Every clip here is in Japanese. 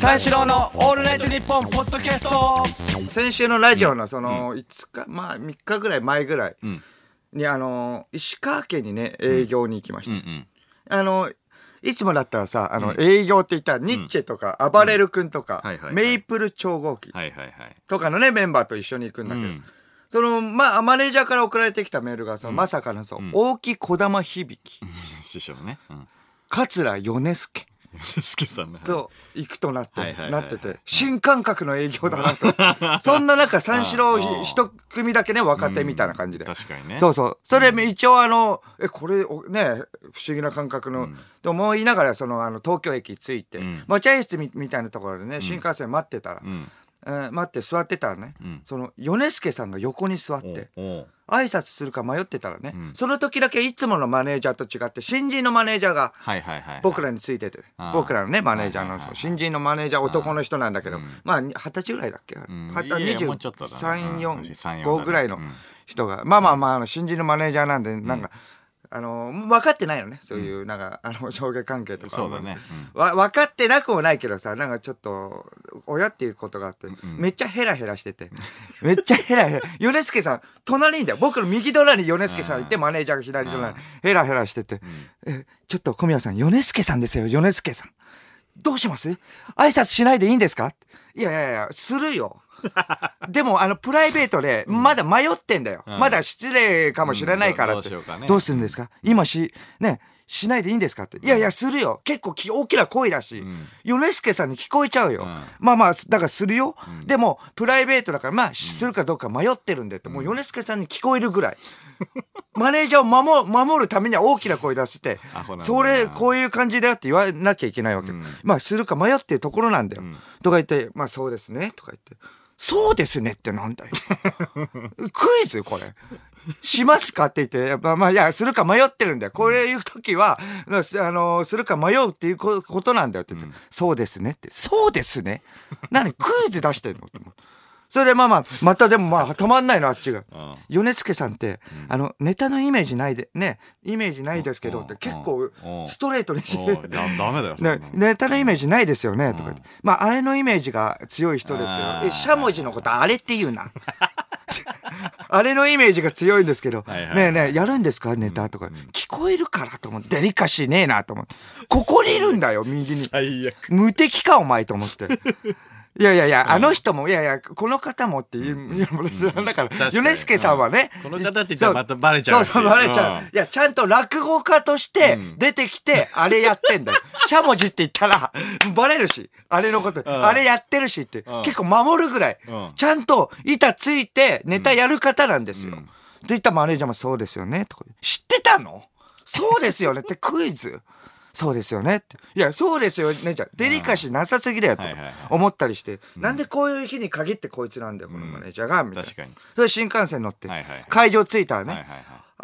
三四郎のオールナイトニッポンポッドキャスト。先週のラジオのその5日、まあ3日ぐらい前ぐらいん。にあの石川県にね営業に行きました、うんあのいつもだったらさあの営業って言ったらニッチェとか暴れる君とかメイプル超合金とかのねメンバーと一緒に行くんだけど、うん。そのまあマネージャーから送られてきたメールがその、まさかのそう、大木児玉響 師匠ね。うん。桂米助助さんのと行くとなって、はいはいはいなってて、新感覚の営業だなと。そんな中、三四郎一組だけね、若手みたいな感じで。確かにね。そうそう。それ一応あの、え、これ、おね、不思議な感覚の、と思いながら、その、あの、東京駅着いて、ん。待合室みみたいなところでね、新幹線待ってたら、うんえー待って座ってたらね、ん。その、米助さんが横に座って、挨拶するか迷ってたらね、その時だけいつものマネージャーと違って、新人のマネージャーが、はいはいはい僕らについててあー。僕らのねマネージャーのはいはいはい新人のマネージャー男の人なんだけどまあ二十歳ぐらいだっけ？うん。23 3 4 5ぐらいの人が。まあまあまああの新人のマネージャーなんでなんかあの分かってないのね。そういうなんかあの上下関係とか。そうだね。わ分かってなくもないけどさなんかちょっと親っていうことがあってめっちゃヘラヘラしてて。めっちゃヘラヘラ。米助さん隣にだよ僕の右隣に米助さんいてマネージャーが左隣にヘラヘラしてて。えちょっと小宮さん米助さんですよ米助さん。どうします？挨拶しないでいいんですか？いやいやいや、するよ。でも、あの、プライベートで、まだ迷ってんだよ。ん。まだ失礼かもしれないからって。うん。どうどうしようかね。どうするんですか？今し、ね、しないでいいんですかって。いやいや、するよ。結構き大きな声だし、米助さんに聞こえちゃうよ。ん。まあまあ、だからするよ。でも、プライベートだから、まあ、するかどうか迷ってるんでって、もう米助さんに聞こえるぐらい。マネージャーを守る守るためには大きな声出してアホなんだな。それこういう感じだよって言わなきゃいけないわけ、まあするか迷ってるところなんだよ、とか言って「まあそうですね」とか言って「そうですね」ってなんだよ。クイズこれ。しますかって言って、まあ、まあ、いや、するか迷ってるんだよ。これ言うときは、あの、するか迷うっていうこことなんだよって言って、そうですねって、そうですね。何？クイズ出してんの？って思うそれでまあまあ、またでもまあ、止まんないの、あっちが。米助さんって、あの、ネタのイメージないで、ね、イメージないですけどって結構うん。ストレートにおうだダメだよネタのイメージないですよね、とか。まあ、あれのイメージが強い人ですけどえ、しゃもじのことあれって言うな。あれのイメージが強いんですけど、ねえねえ、やるんですか？ネタとか。聞こえるからと思って、デリカシーねえなと思って。ここにいるんだよ、右に。最悪。無敵か、お前と思って。いやいやいや、あの人も、いやいや、この方もっていう、だから、確かに。米助さんはね。この方って言ったらまたバレちゃうし。そうそう、バレちゃう。うん。いや、ちゃんと落語家として出てきて、あれやってんだよ。しゃもじって言ったら、バレるし、あれのこと、ん。あれやってるしって、ん。結構守るぐらいうん、ちゃんと板ついてネタやる方なんですよ。で、言ったマネージャーもそうですよね、とか。知ってたの？そうですよねってクイズ。そうですよねって。いや、そうですよね。じゃあデリカシーなさすぎだよと思ったりして、なんでこういう日に限ってこいつなんだよ、このマネージャーが、みたいな。それ新幹線乗って。会場着いたらね、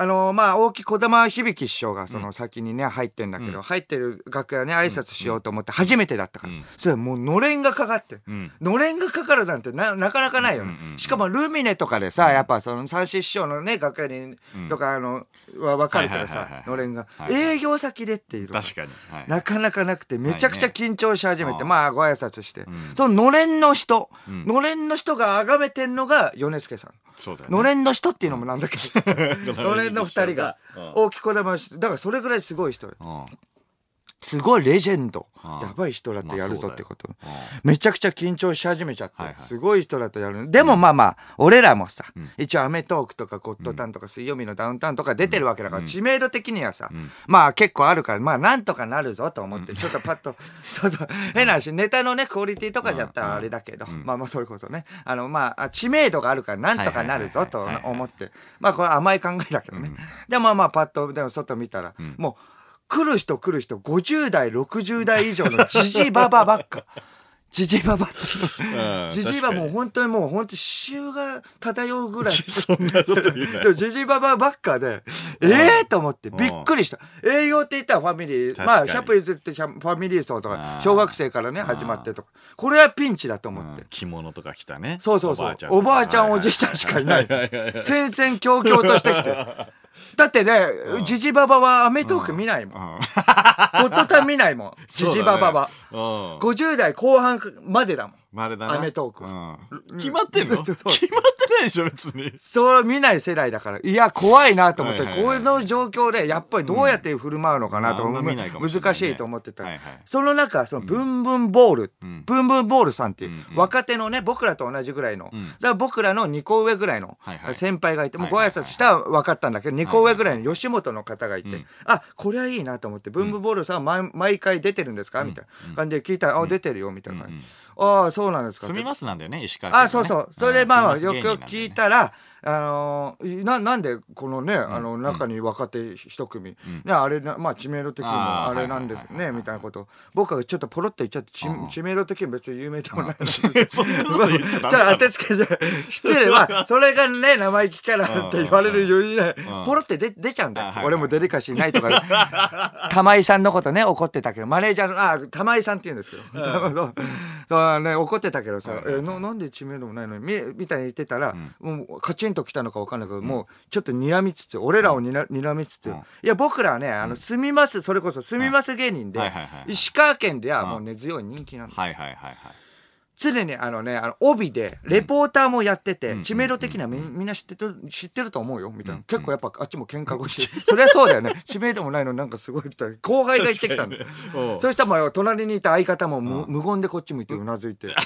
あのまあ、大木児玉響師匠がその先にね、入ってんだけど、入ってる楽屋ね、挨拶しようと思って初めてだったから。うん。それもうのれんがかかって、ん。のれんがかかるなんてななかなかないよね。しかもルミネとかでさ、やっぱその三枝師匠のね、楽屋に、とかあの、は分かるけどさのれんが、営業先でっていうのが確かに。はい。なかなかなくて、めちゃくちゃ緊張し始めて、まあ、ご挨拶して、そののれんの人、のれんの人が崇めてんのが米助さん。そうだよね。のれんの人っていうのもなんだけど、のれんの二人がうん。大きこだまし、だからそれぐらいすごい人。うんすごいレジェンド。やばい人だってやるぞってこと。めちゃくちゃ緊張し始めちゃって。はいはい、すごい人だとやる。でもまあまあ、俺らもさ、一応アメトークとかゴッドタンとか水曜日のダウンタウンとか出てるわけだから、知名度的にはさ、まあ結構あるから、まあなんとかなるぞと思って、ちょっとパッと、そうそう、変な話、ネタのね、クオリティとかじゃったらあれだけど、まあまあそれこそね、あのまあ、知名度があるからなんとかなるぞと思って、まあこれ甘い考えだけどね。でまあまあパッと、でも外見たら、もう、来る人来る人50代60代以上のジジババばっか。ジジババジジバもう本当にもう本当に詩集が漂うぐらい。そんなこと言うなでもジジババばっかで、ええと思ってびっくりした。営業って言ったらファミリー、まあ、シャプリズってファミリー層とか小学生からね、始まってとか。これはピンチだと思って。着物とか着たねそうそうそう。んおばあちゃん、おじいちゃんしかいな。い戦々恐々としてきて。だってね、ジジババはアメトーク見ないもん。うん。ゴッドタン見ないもん。ジジババは。うん。50代後半までだもん。まだな。アメトークうん。決まってんの？決まってないでしょ、別に。そう見ない世代だから。いや、怖いなと思って、はいはいはいこういうの状況で、やっぱりどうやって振る舞うのかなとん。あん。ま見ないかもしれないね。難しいと思ってた。はいはい。その中、その、ブンブンボール、ん。ブンブンボールさんっていう、若手のね、僕らと同じぐらいの、ん。だから僕らの2個上ぐらいのはいはい。先輩がいて、もうご挨拶したら分かったんだけど、2個上ぐらいの吉本の方がいて、うん。あ、これはいいなと思って、ブンブンボールさんは毎毎回出てるんですか？みたいな感じで聞いたら、あ、出てるよ、みたいな感じ。ああ、そうなんですか。住みますなんだよね、石川県、ね。あ、そうそう。それでまあよく聞い。たら、あのーな、なんで、このね、あの、中に若手一組、ね、あれな、まあ、知名度的にもあれなんですね、みたいなこと。僕がちょっとポロって言っちゃって、知名度的にも別に有名でもないのに。そんなこと言っちゃちょっとダメだ当てつけて、失礼。まあ、それがね、生意気キャラって言われる余裕ない。うん。ポロって出出ちゃうんだよ。俺もデリカシーないとか。玉井さんのことね、怒ってたけど、マネージャーの、あ、玉井さんって言うんですけど。そう。そうね、怒ってたけどさ、えななんで知名度もないのに、みみたいに言ってたら、もうカチンと来たのか分かんないけど、もうちょっと睨みつつ、俺らをにら睨みつつ、うん。いや、僕らはね、あの、住みます、それこそ住みます芸人で石川県ではもう根強い人気なんです。はいはいはいはい。常にあのね、あの、帯で、レポーターもやってて、ん。知名度的にはみみんな知ってる、知ってると思うよ、みたいな。結構やっぱあっちも喧嘩腰。そりゃそうだよね。知名度もないのになんかすごいみたいな。後輩が言ってきたんだ そしたら隣にいた相方も無無言でこっち向いてうなずいて。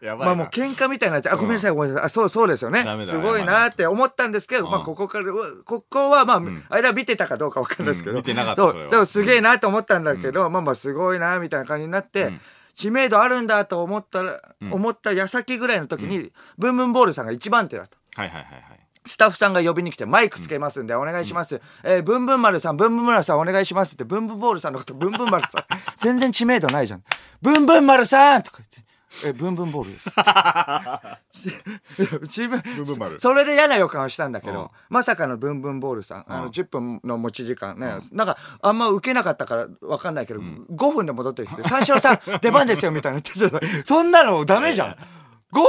やばいな。まあもう喧嘩みたいになって、あ、ごめんなさい、ごめんなさい。あ、そう、そうですよね。すごいなって思ったんですけど、うん。まあここから、ここはまあ、あれは見てたかどうかわかんないですけど。うん。見てなかったそう、でもすげえなと思ったんだけど、まあまあすごいなみたいな感じになって、知名度あるんだと思ったら、思った矢先ぐらいの時に、ブンブンボールさんが一番手だと。はいはいはいはい。スタッフさんが呼びに来て、マイクつけますんで、お願いします。えー、ブンブン丸さん、ブンブン丸さん、お願いしますって、ブンブンボールさんのこと、ブンブン丸さん。全然知名度ないじゃん。ブンブン丸さんとか言って。え、ブンブンボールです。自分、ブンブン丸。それで嫌な予感をしたんだけうん。ど、まさかのブンブンボールさん、あの、うん。10分の持ち時間ね、なんか、あんま受けなかったからわかんないけど、5分で戻ってきて、三四郎さん、出番ですよ、みたいな。言ってちょっとそんなのダメじゃん。5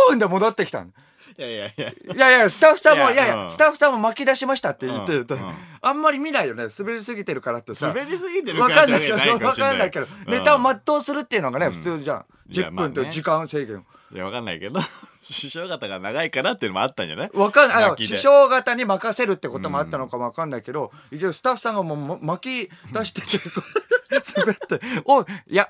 分で戻ってきたの。いやいやいや。いやいや、スタッフさんも、いいやいや、スタッフさんも巻き出しましたって言って、うんうんあんまり見ないよね。滑りすぎてるからってさ。滑りすぎてるわかんないけど、わかんないけど、ネタを全うするっていうのがね、普通じゃん。いや10分と時間制限。いや、わかんないけど、師匠方が長いからっていうのもあったんじゃない？わかんない。師匠方に任せるってこともあったのかもわかんないけど、いきなりスタッフさんがもうま巻き出してて、滑って、おい、いや、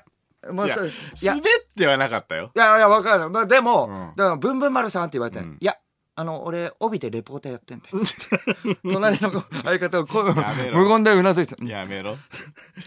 もういや滑ってはなかったよ。やいや、わかんない。まあでも、うんだから、ブンブン丸さんって言われて、んいや、あの、俺、帯でレポーターやってんだよ。隣の相方がこうやめろ無言でうなずいて、やめろ。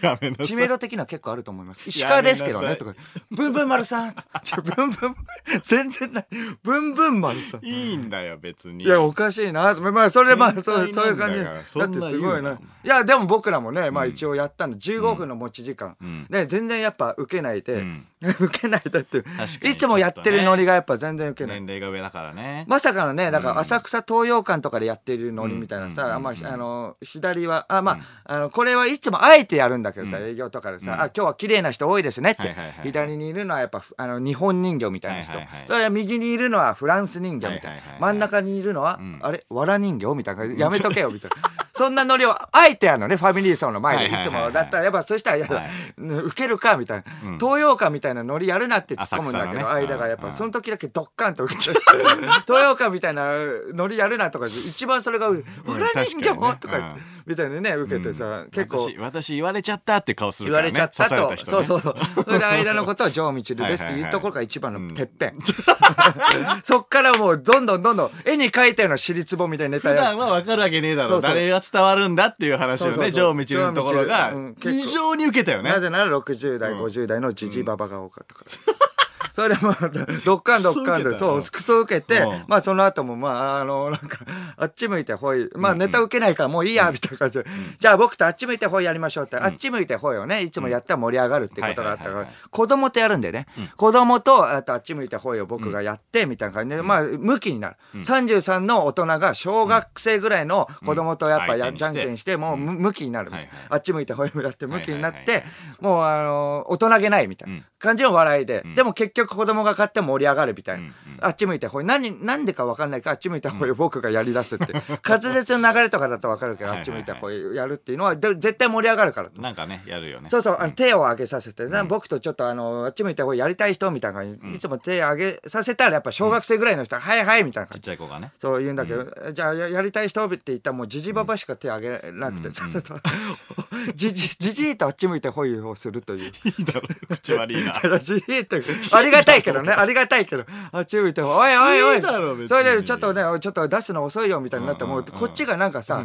やめなさい。知名度的には結構あると思います。石川ですけどね、とか。ブンブン丸さん。ちょブンブン、全然ない。ブンブン丸さん。いいんだよ、別に。いや、おかしいな。まあ、それでまあ、天そう才そういう感じ。だってすごいな。いや、でも僕らもね、まあ一応やったんで、15分の持ち時間。んね、全然やっぱ受けないでん、受けないでっていう確かにいつもやってるノリがやっぱ全然受けない。年齢が上だからね。まさかのね、だから浅草東洋館とかでやってるノリみたいなさ、あんまあの、左は、あ、まあ、あの、これはいつもあえてやるんだけどさ、営業とかでさ、あ、今日は綺麗な人多いですねって。左にいるのはやっぱ、あの、日本人形みたいな人。それは右にいるのはフランス人形みたいな。真ん中にいるのはん、あれ、藁人形みたいな。やめとけよ、みたいな。そんなノリをあえてやるのね、ファミリー層の前で。いつも。だったら、やっぱそしたら、受けるか、みたいな。東洋館みたいなノリやるなって突っ込むんだけど、間がやっぱ、うん。その時だけドッカンと受けて、東洋館みたいなノリやるなとか、一番それが、藁人形とか言って、みたいにね、受けてさ、結構。私、私言われちゃったって顔する言わからね。れちゃったと。そうそうそう。それで間のことを城みちるですっていうところが一番のてっぺん。そっからもうどんどんどんどん絵に描いたような尻つぼみたいなネタや普段は分かるわけねえだろ。そうそう誰が伝わるんだっていう話をね、そうそうそうジョー・ミチルのところがジョーミチルうん、異常に受けたよね。なぜなら60代、50代のジジババが多かったから。それでまあ、ドッカンドッカンで、そう、クソ受けてうん、まあその後もまあ、あの、なんか、あっち向いてほい、まあネタ受けないからもういいや、みたいな感じで、じゃあ僕とあっち向いてほいやりましょうって、あっち向いてほいをね、いつもやったら盛り上がるってことがあったから子供とやるんでね、子供と、あとあっち向いてほいを僕がやって、みたいな感じで、まあ、向きになる。33の大人が小学生ぐらいの子供とやっぱじゃんけんして、もう向きになる。あっち向いてほい向いて向きになって、もうあの、大人げないみたいな。感じの笑いで、でも結局子供が買って盛り上がるみたいな。あっち向いてほい。何、なんでかわかんないからあっち向いてほい僕がやり出すって。滑舌の流れとかだとわかるけど、あっち向いてほいやるっていうのは、で絶対盛り上がるからと。なんかねやるよね。そうそう、あの手を上げさせて、な僕とちょっとあの、あっち向いてほいやりたい人みたいな感じ。で、いつも手上げさせたらやっぱ小学生ぐらいの人は、はいはいみたいな感じ。ちっちゃい子がね。そう言うんだけど、じゃあややりたい人って言ったらもうじじばばしか手挙げなくて、じじじじいとあっち向いてホイをするという。いいだろ口悪いなありがたいけどね、ありがたいけど、あっち向いて、おいおいおい。それでちょっとね、ちょっと出すの遅いよみたいになって、もう。こっちがなんかさ、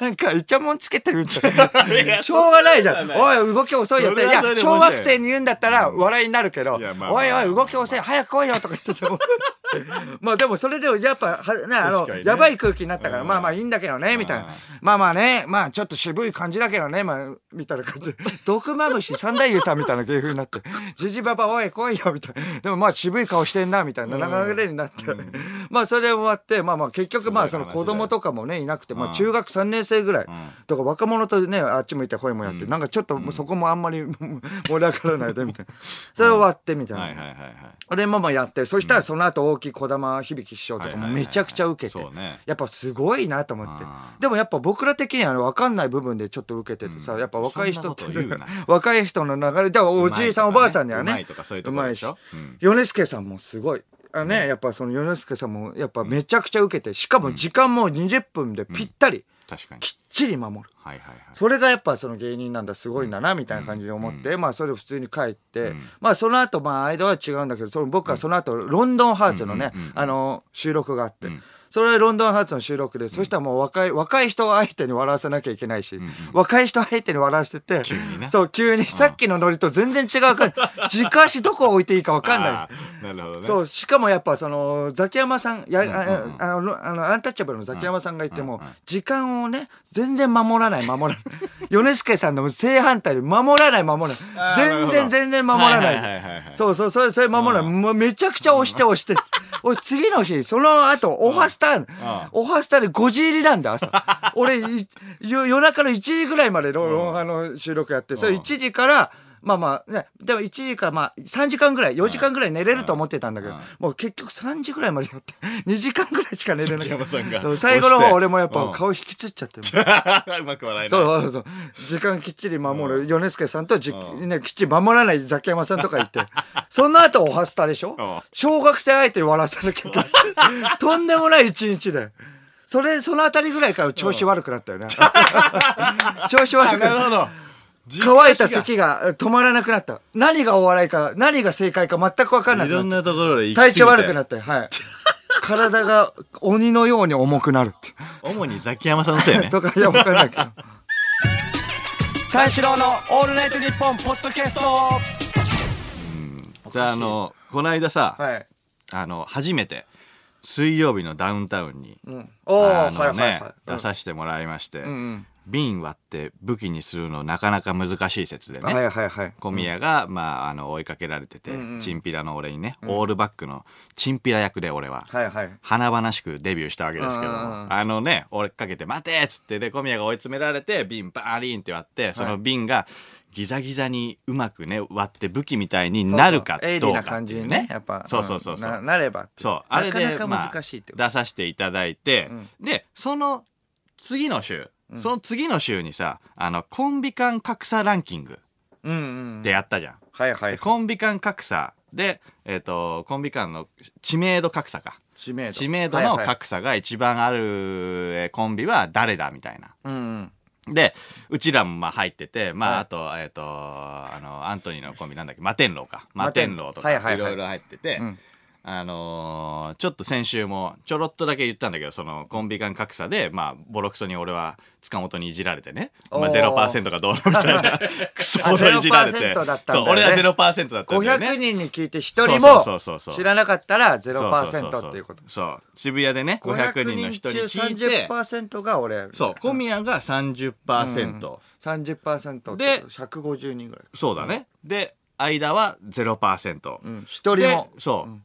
なんかイチャモンつけてるみた いな。しょうがないじゃん。おい、動き遅いよって。いや小学生に言うんだったら笑いになるけど、おいおい、動き遅い、早く来いよとか言ってても。まあでもそれでもやっぱ、はね、あの、ねやばい空気になったから、うんまあまあいいんだけどね、みたいな。まあまあね、まあちょっと渋い感じだけどね、まあ、みたいな感じで。毒まぶし三太夫さんみたいな芸風になって、じじばばおい来いよ、みたいな。でもまあ渋い顔してんな、みたいな流れになって。まあそれで終わって、まあまあ結局まあその子供とかもね、いなくて、まあ中学3年生ぐらい。とか若者とね、あっち向いて声もやって、なんかちょっとそこもあんまり盛り上がらないで、みたいな。それ終わって、みたいな。はいはいはいはいで、まあまあやって、そしたらその後大きい児玉響師匠とかもめちゃくちゃ受けてやっぱすごいなと思って。あ。でもやっぱ僕ら的には分かんない部分でちょっと受けててさ、やっぱ若い人ってそんなこと言うな。若い人の流れ、でもおじいさんおばあさんにはうまねいとかそういうところでしょ。米助さんもすごい。あね、やっぱその米助さんもやっぱめちゃくちゃ受けて、しかも時間も20分でぴったり、確かに。きっちり守る。はいはいはい。それがやっぱその芸人なんだすごいんだなみたいな感じで思って、まあそれを普通に帰って、まあその後まあ間は違うんだけどその僕はその後ロンドンハーツのね、あの収録があって、それはロンドンハーツの収録で、そしたらもう若い若い人相手に笑わせなきゃいけないし、若い人相手に笑わせてて急にね。そう急にさっきのノリと全然違う感じ軸足どこ置いていいか分かんない。あーなるほどね。そうしかもやっぱそのザキヤマさんや、ああのあのアンタッチャブルのザキヤマさんがいても、時間をね全然守らない守らない。米助さんの正反対で守らない守らあない。全ーなるほど。然全然守らない,、はいはいはいはいはい。そうそうそれそれ守らない、もうめちゃくちゃ押して押して。俺次の日その後オファスターオファスターで5時入りなんだ朝。俺い夜夜中の1時ぐらいまでロロンハの収録やってそれ1時からまあまあね、でも1時からまあ3時間ぐらい、4時間ぐらい寝れると思ってたんだけど、もう結局3時ぐらいまでやって、2時間ぐらいしか寝れなかった。山さんがそう最後の方俺もやっうんぱ顔引きつっちゃって。うまく笑えないそうそうそう。時間きっちり守る米助さんとじ、ね、きっちり守らないザキヤマさんとかいて。その後おはスタでしょ？うん小学生相手に笑わさなきゃいけない。とんでもない一日で。それ、そのあたりぐらいから調子悪くなったよね。調子悪くなった。ど乾いた咳がえ止まらなくなった。何がお笑いか、何が正解か全く分かんないくなった。ろんなところで体調悪くなって、はい。体が鬼のように重くなるって。主にザキヤマさんのせいね とか、いや、分かんないけど。三四郎のオールナイトニッポンポッドキャストじゃああのこの間さ、はい。あの初めて水曜日のダウンタウンに、うん。あのね。出させてもらいまして、うんうん。瓶割って武器にするのなかなか難しい説でね、はいはいはい。小宮が、まあ、あの追いかけられてて、うんうんチンピラの俺にね、オールバックのチンピラ役で俺は、はいはい。華々しくデビューしたわけですけどあのね追いかけて「待て!」っつってで小宮が追い詰められて瓶バーリンって割ってその瓶がギザギザにうまくね割って武器みたいになるかどうか感じにっていうねね、やっぱ。そうそうそうそうななれば。そうあれでなかなまあか難しいってこと。出させていただいて、でその次の週、その次の週にさあのコンビ間格差ランキングうんうん。でやったじゃん。はいはい。でコンビ間格差で、えっとコンビ間の知名度格差か知名度。知名度のはいはい格差が一番あるえーコンビは誰だみたいな。うんうん。でうちらもまあ入っててまあ、はいあとえっ、とあのアントニーのコンビなんだっけ？摩天楼か摩摩天天楼とかはいはいはいいろいろ入ってて、うんあのーちょっと先週もちょろっとだけ言ったんだけどそのコンビ間格差でまあボロクソに俺は塚本にいじられてね、まあ、おー0%がどうのみたいなクソほどいじられて0%だったんだよねそう俺は0%だったんだよね500人に聞いて一人そうもそうそうそう知らなかったらそうそうそうそ0%っていうこと。そう渋谷でね500人の人に聞いて30%が俺。そう小宮が30%、30%でで150人ぐらい。そうだね。で、間は0%。うん。一人でも。、そう。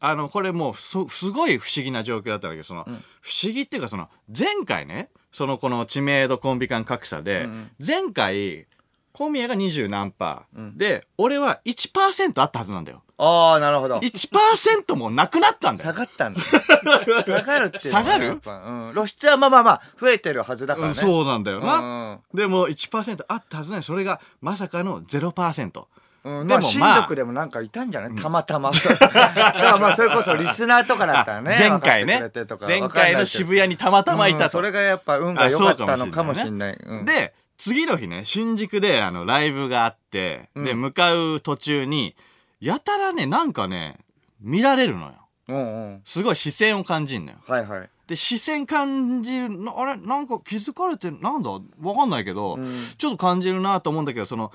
あの、これもうそ、すごい不思議な状況だったんだけど、その、不思議っていうか、その、前回ね、その、この知名度コンビ間格差で、前回、小宮が20何パー、で俺は1%あったはずなんだよ。ああ、なるほど。1%もなくなったんだ下よがったんだ。下がるっていうのは下がる？うん。露出はまあまあまあ、増えてるはずだからね。うんそうなんだよな、うんでも1%あったはずなのにそれがまさかの0%うん、でもまあ、親まあ。族でもなんかいたんじゃない、たまたま。だからまあ、それこそリスナーとかだったらね。前回ね。前回の渋谷にたまたまいたと、うんそれがやっぱ運が良かったのかもしれない。うんで次の日ね新宿であのライブがあって、で向かう途中にやたらねなんかね見られるのよ。うんうん。すごい視線を感じるのよ。はいはい。で視線感じるなあれ？なんか気づかれてなんだ？わかんないけど、ちょっと感じるなと思うんだけどその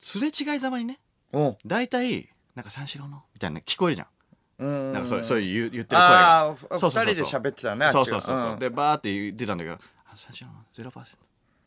すれ違いざまにねうん。大体なんか三四郎のみたいな聞こえるじゃん。うん。なんかそうそういう言ってる声が。ああ、二そうそうそう。人で喋ってたね。あっちがそうそうそうそう、ん。でバーって言ってたんだけど「あ三四郎のゼロパーセント？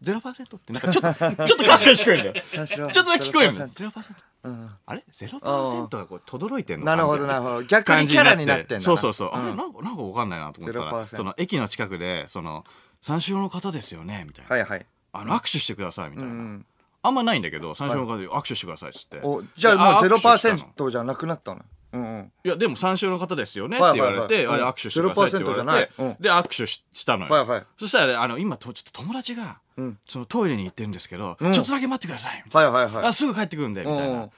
ゼロパーセント？ってなんかちょっと ちょっとかすかに聞こえるんだよ。三四郎ちょっとだけ聞こえるんだよ0%ゼロパーセント？うん。あれ？ゼロパーセントがこう轟いてんのかな？るほどみたなるほど。逆にキャラになってんだな。そうそうそう、あれ？んなんかなんかわかんないなと思ったら0%その駅の近くでその三四郎の方ですよねみたいな、はいはい。あの握手してくださいみたいな、うんあんまないんだけど三四郎の方で握手してくださいっつって、おじゃあもうゼロで握手したの。パーセントじゃなくなったの？うんうん。いやでも三四郎の方ですよねって言われて、はい。はいはいあ握手してくださいって言われて、0%じゃない？うん。で握手ししたのよ、はいはい。そしたらあの今とちょっと友達が、ん。そのトイレに行ってるんですけど、ん。ちょっとだけ待ってくださいみたいな。はいはいはい。あ。すぐ帰ってくるんでみたいな、うん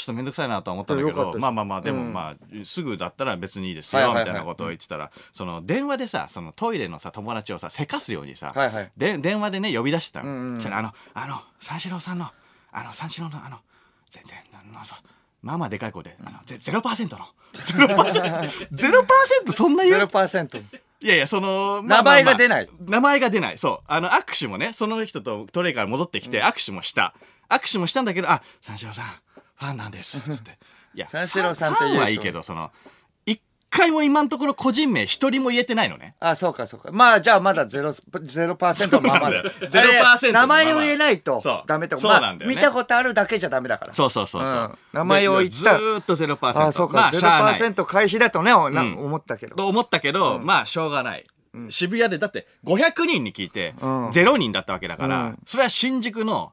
ちょっと面倒くさいなとは思ったんだけどまあまあまあでもうん。まあ、すぐだったら別にいいですよ、みたいなことを言ってたらその電話でさそのトイレのさ友達をさせかすようにさ、はいはい。で電話でね呼び出してたの、あのあの三四郎さんのあの三四郎のあの全然あのさまあまあでかい声であのゼゼロパーセントの。ゼロパーセント？ゼロパーセントそんな言う？ゼロパーセント。いやいや、その、名前が出ない。名前が出ない。そう。あの、握手もね、その人とトレイから戻ってきて、握手もした。握手もしたんだけど、あ、三四郎さん、ファンなんです。つって。いや、三四郎さんっていう人ファンはいいけど、その、一回も今のところ個人名一人も言えてないのね。あ、そうかそうか。まあじゃあまだゼロ、ゼロパーセントままだ。そうなんだよ0%あれ名前を言えないとそうダメとか。そうなんだよねまあ見たことあるだけじゃダメだから。そうそうそうそう。うん名前を言ったでずーっとゼロパーセント。あ、そうか。まあ、ゼロしゃあない。パーセント回避だとね、おなうん思ったけど。と思ったけど、まあしょうがない、渋谷でだって500人に聞いてうん0人だったわけだから、うんそれは新宿の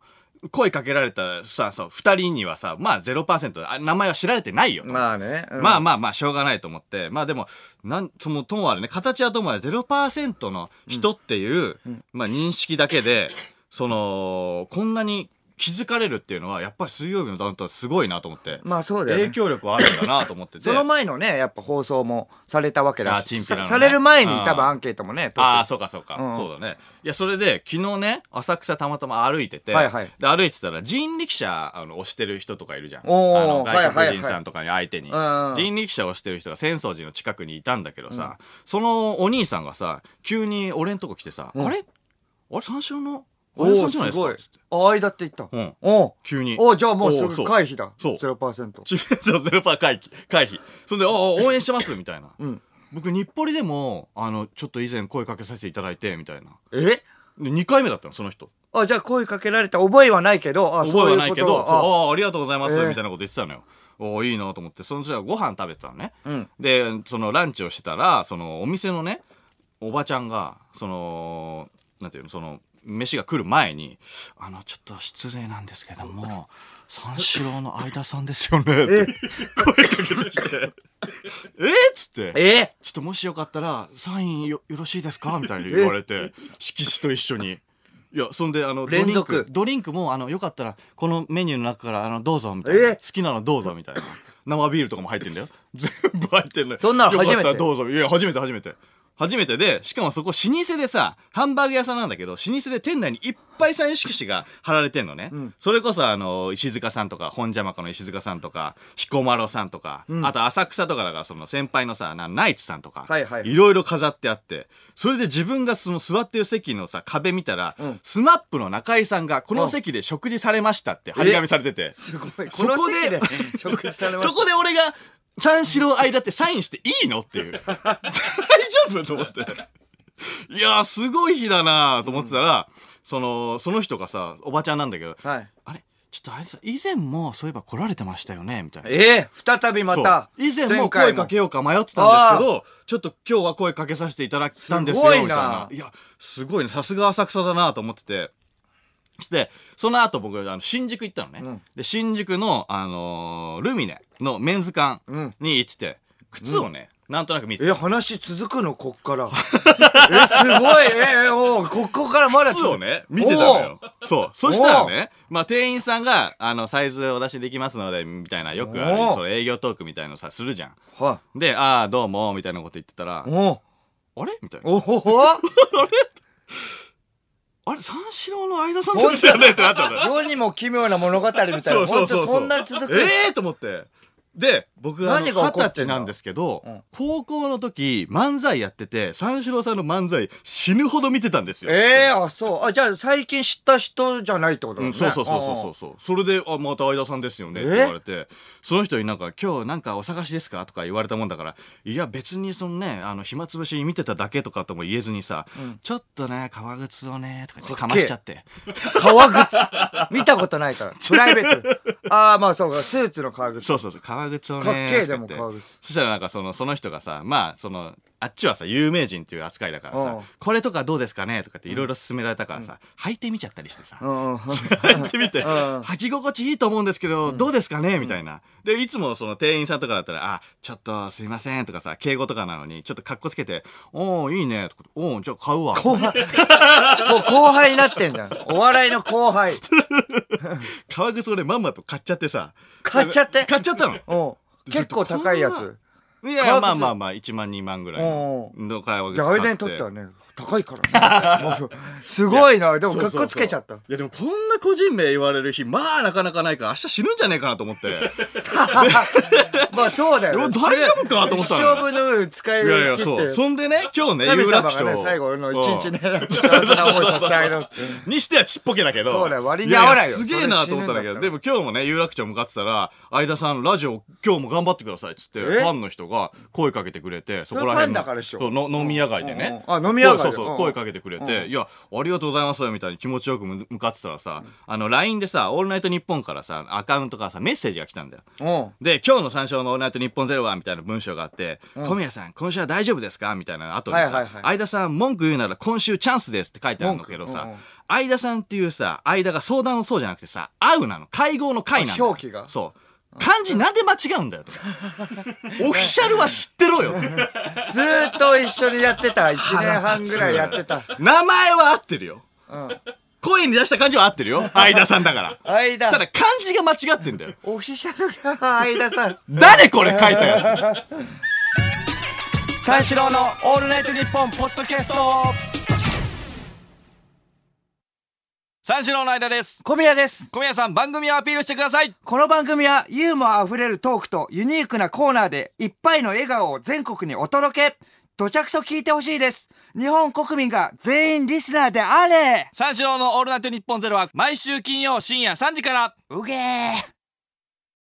声かけられたささ2人にはさまあ0%あ名前は知られてないよと、まあね。うん。まあまあまあしょうがないと思って。まあでもなんそのともあれね形はともあれ0%の人っていう、まあ、認識だけでそのこんなに気づかれるっていうのはやっぱり水曜日のダウンタウンすごいなと思って、まあそうだよね。影響力はあるんだなと思って。てその前のね、やっぱ放送もされたわけだあチンピラのね。さされる前にうん多分アンケートもね、ああ、そうかそうか、うん。そうだね。いや、それで、昨日ね、浅草たまたま歩いてて、はいはい。で歩いてたら人力車あの押してる人とかいるじゃん。あおーのはいはいはい。外国人さんとかに相手に、うん。人力車押してる人が浅草寺の近くにいたんだけどさ、そのお兄さんがさ、急に俺んとこ来てさ、うん。あれ？あれ？三四郎のお親父さおんじゃないですか？す。あ、間って言った。うんお急に。おじゃあもうすぐ回避だ。そうゼロパーセント。ちそうゼロパー回避。回避。そんで、おお応援してます？みたいな。うん。僕、日暮里でも、あの、ちょっと以前声かけさせていただいて、みたいな。え？で、2回目だったの、その人。あ、じゃあ声かけられた覚えはないけど、あ、覚えはないけど、ああ、ありがとうございます、ええみたいなこと言ってたのよ。おおいいなと思って、その人はご飯食べてたのね。うんで、そのランチをしてたら、そのお店のね、おばちゃんが、その、なんていうの、その、飯が来る前に、あの、ちょっと失礼なんですけども、三四郎の相田さんですよね、って声かけてきて、え？っつって、え？ちょっともしよかったら、サインよよろしいですか？みたいに言われて、色紙と一緒に。いや、そんで、あの、ドリン連続ク、ドリンクも、あの、よかったら、このメニューの中から、あの、どうぞ、みたいな。え？好きなのどうぞ、みたいな。生ビールとかも入ってんだよ。全部入ってんのよ。そんなの初めて？よかったらどうぞ。いや、初めて、初めて。初めてで、しかもそこ老舗でさ、ハンバーグ屋さんなんだけど、老舗で店内にいっぱいサイン色紙が貼られてんのね。それこそあの、石塚さんとか、ホンジャマカの石塚さんとか、彦摩呂さんとか、あと浅草とかだからその先輩のさ、なナイツさんとか、はいはいろいろ飾ってあって、それで自分がその座ってる席のさ、壁見たら、ん SMAPの中居さんがこの席で食事されましたって張り紙されてて。すごい。そここの席でで食事されましたそこで俺が、三四郎間ってサインしていいのっていう。大丈夫？と思って。いやー、すごい日だなと思ってたら、その、その人がさ、おばちゃんなんだけど、はい。あれ？ちょっとあれさ、以前もそういえば来られてましたよねみたいな。ええ再びまそうた。以前も回声かけようか迷ってたんですけど、ちょっと今日は声かけさせていただいたんですよ、すごいなみたいな。いや、すごいね。さすが浅草だなと思ってて。して、その後僕、あの、新宿行ったのね。で、新宿の、あのールミネのメンズ館に行ってて、靴をね、なんとなく見てえ、話続くの？こっから。え、すごい。え、おうここからまだ靴をね、見てたのよ。そう。そしたらね、まあ店員さんが、あの、サイズお出しできますので、みたいな、よくあるその営業トークみたいのさ、するじゃん。はで、ああ、どうも、みたいなこと言ってたら、い。おうあれ？みたいな。おお あれ、三四郎の相田さんですよねってなったのよ。世にも奇妙な物語みたいな。そうそうそうそう。そんなに続く。ええー、と思って。で、僕があの二十歳なんですけど、うん高校の時、漫才やってて、三四郎さんの漫才死ぬほど見てたんですよ。ええあ、そう。あ、じゃあ最近知った人じゃないってことだね。うん、そうそうそうそうそうそう。それで、あ、また相田さんですよねって言われて、その人になんか、今日なんかお探しですかとか言われたもんだから、いや別にそのね、あの、暇つぶしに見てただけとかとも言えずにさ、ちょっとね、革靴をね、とか言ってかましちゃって。革靴？見たことないから。プライベート。ああ、まあそうか。スーツの革靴。そうそうそう、革靴をね。かっけえでも革靴そしたらなんかその、その人がさ、まあ、その、あっちはさ、有名人っていう扱いだからさうん、これとかどうですかねとかっていろいろ勧められたからさ、履いてみちゃったりしてさ。うんうん。履いてみて、ん履き心地いいと思うんですけど、どうですかねみたいな。で、いつもその店員さんとかだったら、あ、ちょっとすいませんとかさ、敬語とかなのに、ちょっと格好つけて、おー、いいねとか、おー、じゃあ買うわ。後輩。もう後輩になってんじゃん。お笑いの後輩。革靴をね、まんまと買っちゃってさ。買っちゃって買っちゃったの。うん。結構高いやつ。いや、まあまあまあ、1万2万ぐらいのうの革靴じゃあ、買って。間にとってはね、高いからね。すごいな。でも、かっこつけちゃった。いやでもこんな個人名言われる日まあなかなかないから明日死ぬんじゃねえかなと思って。まあそうだよ、いや大丈夫かと思ったの。一生分の分使いいやいや。そう。そんでね今日ね神有楽町。ね、最後の一日ね、な思いさせてあげろって。にしてはちっぽけだけど。そうだよ。割に合わないよ。すげえなと思ったんだけどでも今日もね有楽町向かってたら相田さんラジオ今日も頑張ってくださいっつってえ？ファンの人が声かけてくれてそこら辺それファンだからでしょ。そうの飲み屋街でね。あ飲み屋街でそうそううん声かけてくれていやありがとうございますみたいに気持ちよく向かってたらさあの LINE でさ「オールナイトニッポン」からさアカウントからさメッセージが来たんだよ。うん。で、今日の三章のオールナイトニッポンゼロはみたいな文章があって、小宮さん、今週は大丈夫ですか？みたいな後にさ、相田さん、文句言うなら今週チャンスですって書いてあるんだけどさ、相田さんっていうさ、間が相談のそうじゃなくてさ、会うなの、会合の会なんだよ。あ表記が。そう。漢字なんで間違うんだよとか。オフィシャルは知ってろよ。ずーっと一緒にやってた。一年半ぐらいやってた。名前は合ってるよ。うん。声に出した漢字は合ってるよ。相田さんだから。間。ただ漢字が間違ってんだよ。オフィシャルが間さん。誰これ書いたやつ。三四郎のオールナイトニッポンポッドキャスト三四郎の間です小宮です。小宮さん番組をアピールしてくださいこの番組はユーモア溢れるトークとユニークなコーナーでいっぱいの笑顔を全国にお届け。どちゃくそ聞いてほしいです。日本国民が全員リスナーであれ三四郎のオールナイトニッポンゼロは毎週金曜深夜3時からうげー